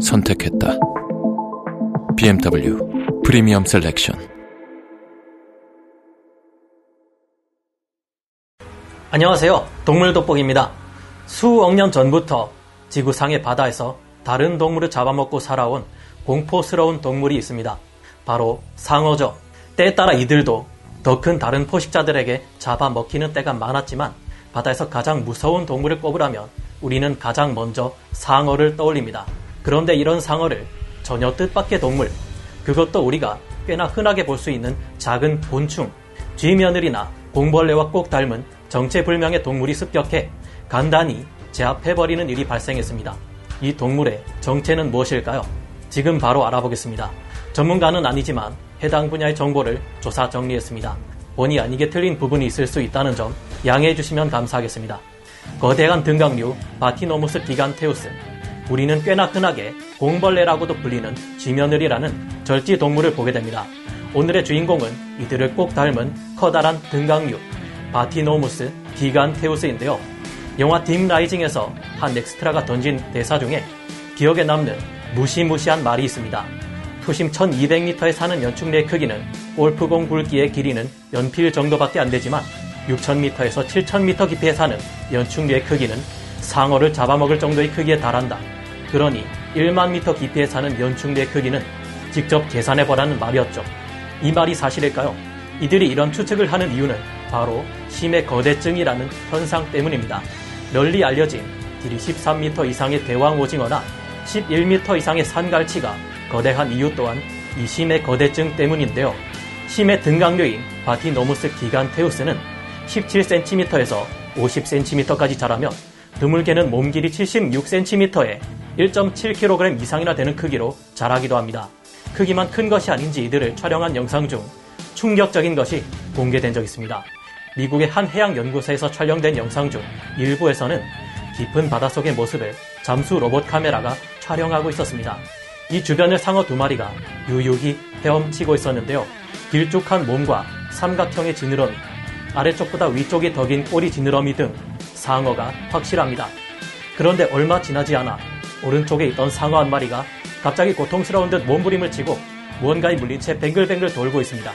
선택했다. BMW 프리미엄 셀렉션. 안녕하세요. 동물 돋보기입니다. 수억 년 전부터 지구상의 바다에서 다른 동물을 잡아먹고 살아온 공포스러운 동물이 있습니다. 바로 상어죠. 때에 따라 이들도 더 큰 다른 포식자들에게 잡아먹히는 때가 많았지만 바다에서 가장 무서운 동물을 꼽으라면 우리는 가장 먼저 상어를 떠올립니다. 그런데 이런 상어를 전혀 뜻밖의 동물, 그것도 우리가 꽤나 흔하게 볼 수 있는 작은 곤충, 쥐며느리나 공벌레와 꼭 닮은 정체불명의 동물이 습격해 간단히 제압해버리는 일이 발생했습니다. 이 동물의 정체는 무엇일까요? 지금 바로 알아보겠습니다. 전문가는 아니지만 해당 분야의 정보를 조사 정리했습니다. 본의 아니게 틀린 부분이 있을 수 있다는 점 양해해 주시면 감사하겠습니다. 거대한 등각류 바티노무스 기간테우스 우리는 꽤나 흔하게 공벌레라고도 불리는 쥐며느리라는 절지 동물을 보게 됩니다. 오늘의 주인공은 이들을 꼭 닮은 커다란 등각류 바티노무스 기간테우스인데요. 영화 Deep Rising에서 한 엑스트라가 던진 대사 중에 기억에 남는 무시무시한 말이 있습니다. 수심 1200m에 사는 연충리의 크기는 골프공 굵기의 길이는 연필 정도밖에 안 되지만 6000m에서 7000m 깊이에 사는 연충리의 크기는 상어를 잡아먹을 정도의 크기에 달한다. 그러니 1만 미터 깊이에 사는 연충리의 크기는 직접 계산해보라는 말이었죠. 이 말이 사실일까요? 이들이 이런 추측을 하는 이유는 바로 심해 거대증이라는 현상 때문입니다. 널리 알려진 길이 13m 이상의 대왕 오징어나 11m 이상의 산갈치가 거대한 이유 또한 이 심해 거대증 때문인데요. 심해 등강류인 바티노무스 기간테우스는 17cm에서 50cm까지 자라며 드물게는 몸 길이 76cm에 1.7kg 이상이나 되는 크기로 자라기도 합니다. 크기만 큰 것이 아닌지 이들을 촬영한 영상 중 충격적인 것이 공개된 적 있습니다. 미국의 한 해양 연구소에서 촬영된 영상 중 일부에서는 깊은 바닷속의 모습을 잠수 로봇 카메라가 촬영하고 있었습니다. 이 주변을 상어 두 마리가 유유히 헤엄치고 있었는데요. 길쭉한 몸과 삼각형의 지느러미, 아래쪽보다 위쪽이 더 긴 꼬리 지느러미 등 상어가 확실합니다. 그런데 얼마 지나지 않아 오른쪽에 있던 상어 한 마리가 갑자기 고통스러운 듯 몸부림을 치고 무언가에 물린 채 뱅글뱅글 돌고 있습니다.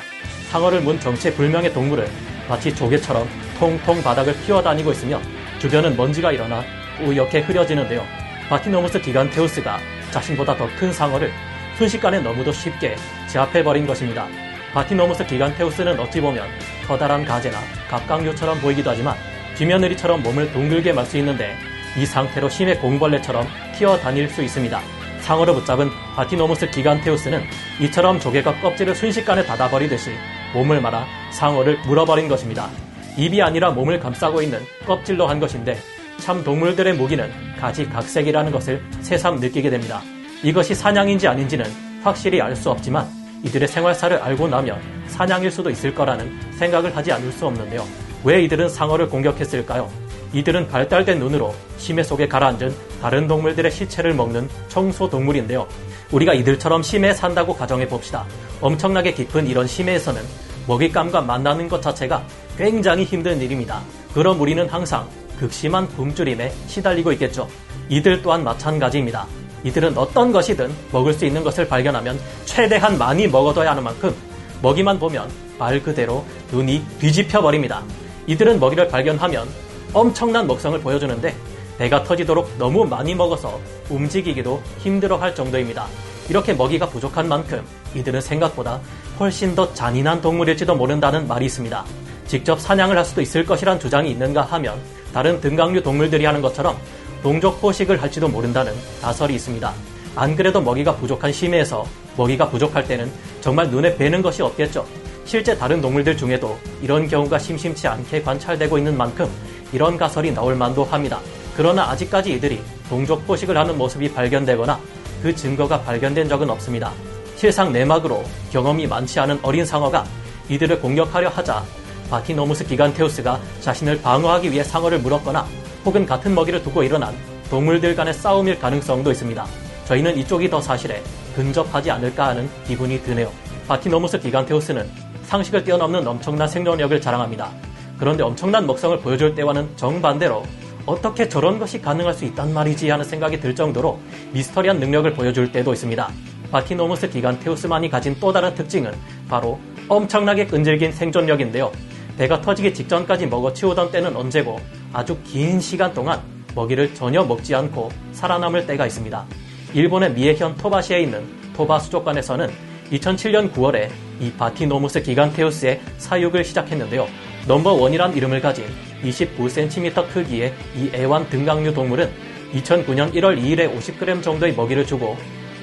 상어를 문 정체 불명의 동물은 마치 조개처럼 통통 바닥을 피어다니고 있으며 주변은 먼지가 일어나 우옇게 흐려지는데요. 바티노무스 기간테우스가 자신보다 더 큰 상어를 순식간에 너무도 쉽게 제압해버린 것입니다. 바티노무스 기간테우스는 어찌 보면 커다란 가재나 갑각류처럼 보이기도 하지만 쥐며느리처럼 몸을 동글게 말 수 있는데 이 상태로 심해 공벌레처럼 튀어 다닐 수 있습니다. 상어를 붙잡은 바티노무스 기간테우스는 이처럼 조개가 껍질을 순식간에 닫아버리듯이 몸을 말아 상어를 물어버린 것입니다. 입이 아니라 몸을 감싸고 있는 껍질로 한 것인데 참 동물들의 무기는 가지각색이라는 것을 새삼 느끼게 됩니다. 이것이 사냥인지 아닌지는 확실히 알 수 없지만 이들의 생활사를 알고 나면 사냥일 수도 있을 거라는 생각을 하지 않을 수 없는데요. 왜 이들은 상어를 공격했을까요? 이들은 발달된 눈으로 심해 속에 가라앉은 다른 동물들의 시체를 먹는 청소 동물인데요. 우리가 이들처럼 심해에 산다고 가정해 봅시다. 엄청나게 깊은 이런 심해에서는 먹잇감과 만나는 것 자체가 굉장히 힘든 일입니다. 그럼 우리는 항상 극심한 굶주림에 시달리고 있겠죠. 이들 또한 마찬가지입니다. 이들은 어떤 것이든 먹을 수 있는 것을 발견하면 최대한 많이 먹어둬야 하는 만큼 먹이만 보면 말 그대로 눈이 뒤집혀 버립니다. 이들은 먹이를 발견하면 엄청난 먹성을 보여주는데 배가 터지도록 너무 많이 먹어서 움직이기도 힘들어 할 정도입니다. 이렇게 먹이가 부족한 만큼 이들은 생각보다 훨씬 더 잔인한 동물일지도 모른다는 말이 있습니다. 직접 사냥을 할 수도 있을 것이란 주장이 있는가 하면 다른 등강류 동물들이 하는 것처럼 동족 포식을 할지도 모른다는 다설이 있습니다. 안 그래도 먹이가 부족한 심해에서 먹이가 부족할 때는 정말 눈에 뵈는 것이 없겠죠. 실제 다른 동물들 중에도 이런 경우가 심심치 않게 관찰되고 있는 만큼 이런 가설이 나올 만도 합니다. 그러나 아직까지 이들이 동족 포식을 하는 모습이 발견되거나 그 증거가 발견된 적은 없습니다. 실상 내막으로 경험이 많지 않은 어린 상어가 이들을 공격하려 하자 바티노무스 기간테우스가 자신을 방어하기 위해 상어를 물었거나 혹은 같은 먹이를 두고 일어난 동물들 간의 싸움일 가능성도 있습니다. 저희는 이쪽이 더 사실에 근접하지 않을까 하는 기분이 드네요. 바티노무스 기간테우스는 상식을 뛰어넘는 엄청난 생존력을 자랑합니다. 그런데 엄청난 먹성을 보여줄 때와는 정반대로 어떻게 저런 것이 가능할 수 있단 말이지 하는 생각이 들 정도로 미스터리한 능력을 보여줄 때도 있습니다. 바티노무스 기간테우스만이 가진 또 다른 특징은 바로 엄청나게 끈질긴 생존력인데요. 배가 터지기 직전까지 먹어치우던 때는 언제고 아주 긴 시간 동안 먹이를 전혀 먹지 않고 살아남을 때가 있습니다. 일본의 미에현 토바시에 있는 토바 수족관에서는 2007년 9월에 이 바티노무스 기간테우스의 사육을 시작했는데요. 넘버원이란 이름을 가진 29cm 크기의 이 애완 등강류 동물은 2009년 1월 2일에 50g 정도의 먹이를 주고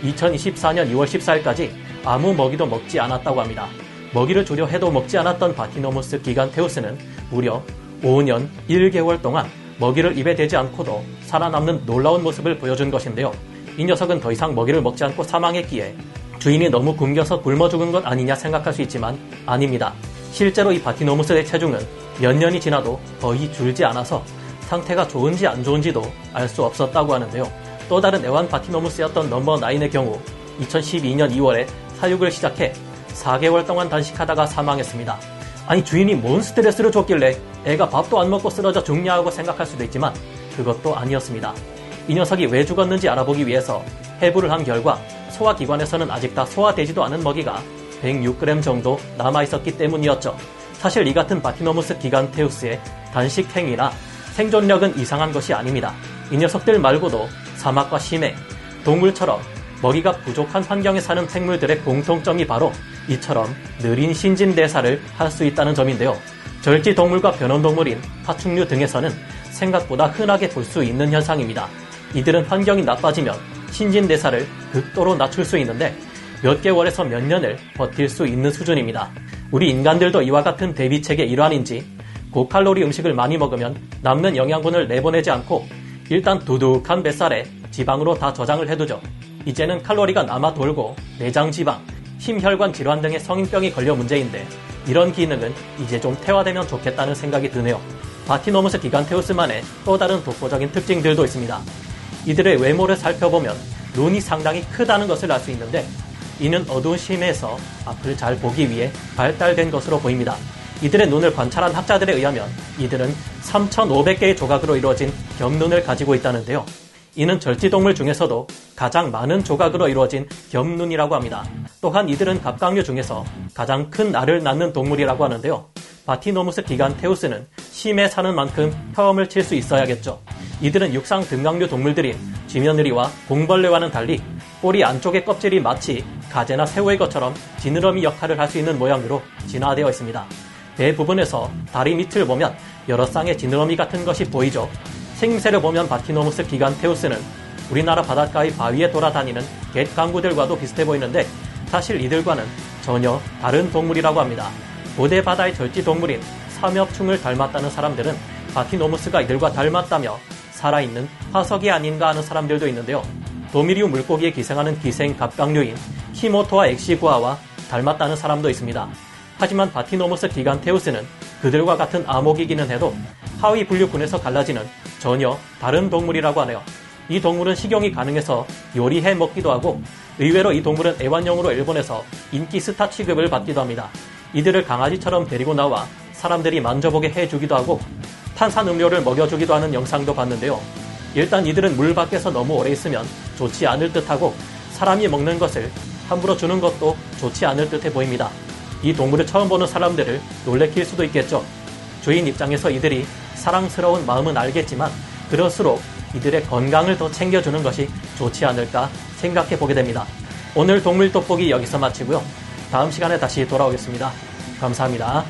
2024년 2월 14일까지 아무 먹이도 먹지 않았다고 합니다. 먹이를 주려 해도 먹지 않았던 바티노무스 기간테우스는 무려 5년 1개월 동안 먹이를 입에 대지 않고도 살아남는 놀라운 모습을 보여준 것인데요. 이 녀석은 더 이상 먹이를 먹지 않고 사망했기에 주인이 너무 굶겨서 굶어 죽은 것 아니냐 생각할 수 있지만 아닙니다. 실제로 이 바티노무스의 체중은 몇 년이 지나도 거의 줄지 않아서 상태가 좋은지 안 좋은지도 알 수 없었다고 하는데요. 또 다른 애완 바티노무스였던 넘버 9의 경우 2012년 2월에 사육을 시작해 4개월 동안 단식하다가 사망했습니다. 아니 주인이 뭔 스트레스를 줬길래 애가 밥도 안 먹고 쓰러져 죽냐고 생각할 수도 있지만 그것도 아니었습니다. 이 녀석이 왜 죽었는지 알아보기 위해서 해부를 한 결과 소화기관에서는 아직 다 소화되지도 않은 먹이가 106g 정도 남아있었기 때문이었죠. 사실 이 같은 바티노무스 기간테우스의 단식 행위나 생존력은 이상한 것이 아닙니다. 이 녀석들 말고도 사막과 심해, 동물처럼 먹이가 부족한 환경에 사는 생물들의 공통점이 바로 이처럼 느린 신진대사를 할 수 있다는 점인데요. 절지 동물과 변온동물인 파충류 등에서는 생각보다 흔하게 볼 수 있는 현상입니다. 이들은 환경이 나빠지면 신진대사를 극도로 낮출 수 있는데 몇 개월에서 몇 년을 버틸 수 있는 수준입니다. 우리 인간들도 이와 같은 대비책의 일환인지 고칼로리 음식을 많이 먹으면 남는 영양분을 내보내지 않고 일단 두둑한 뱃살에 지방으로 다 저장을 해두죠. 이제는 칼로리가 남아 돌고 내장 지방, 심혈관 질환 등의 성인병이 걸려 문제인데 이런 기능은 이제 좀 퇴화되면 좋겠다는 생각이 드네요. 바티노무스 기간테우스만의 또 다른 독보적인 특징들도 있습니다. 이들의 외모를 살펴보면 눈이 상당히 크다는 것을 알 수 있는데 이는 어두운 심해에서 앞을 잘 보기 위해 발달된 것으로 보입니다. 이들의 눈을 관찰한 학자들에 의하면 이들은 3,500개의 조각으로 이루어진 겹눈을 가지고 있다는데요. 이는 절지동물 중에서도 가장 많은 조각으로 이루어진 겹눈이라고 합니다. 또한 이들은 갑각류 중에서 가장 큰 알을 낳는 동물이라고 하는데요. 바티노무스 기간테우스는 심해 사는 만큼 헤엄을 칠 수 있어야겠죠. 이들은 육상 등강류 동물들인 쥐며느리와 공벌레와는 달리 꼬리 안쪽의 껍질이 마치 가재나 새우의 것처럼 지느러미 역할을 할 수 있는 모양으로 진화되어 있습니다. 대부분에서 다리 밑을 보면 여러 쌍의 지느러미 같은 것이 보이죠. 생김새를 보면 바티노무스 기간테우스는 우리나라 바닷가의 바위에 돌아다니는 갯 강구들과도 비슷해 보이는데 사실 이들과는 전혀 다른 동물이라고 합니다. 고대 바다의 절지 동물인 삼엽충을 닮았다는 사람들은 바티노무스가 이들과 닮았다며 살아있는 화석이 아닌가 하는 사람들도 있는데요. 도미리우 물고기에 기생하는 기생 갑각류인 키모토와 엑시구아와 닮았다는 사람도 있습니다. 하지만 바티노무스 기간테우스는 그들과 같은 암흑이기는 해도 하위 분류군에서 갈라지는 전혀 다른 동물이라고 하네요. 이 동물은 식용이 가능해서 요리해 먹기도 하고 의외로 이 동물은 애완용으로 일본에서 인기 스타 취급을 받기도 합니다. 이들을 강아지처럼 데리고 나와 사람들이 만져보게 해주기도 하고 탄산 음료를 먹여주기도 하는 영상도 봤는데요. 일단 이들은 물 밖에서 너무 오래 있으면 좋지 않을 듯하고 사람이 먹는 것을 함부로 주는 것도 좋지 않을 듯해 보입니다. 이 동물을 처음 보는 사람들을 놀래킬 수도 있겠죠. 주인 입장에서 이들이 사랑스러운 마음은 알겠지만 그럴수록 이들의 건강을 더 챙겨주는 것이 좋지 않을까 생각해 보게 됩니다. 오늘 동물 돋보기 여기서 마치고요. 다음 시간에 다시 돌아오겠습니다. 감사합니다.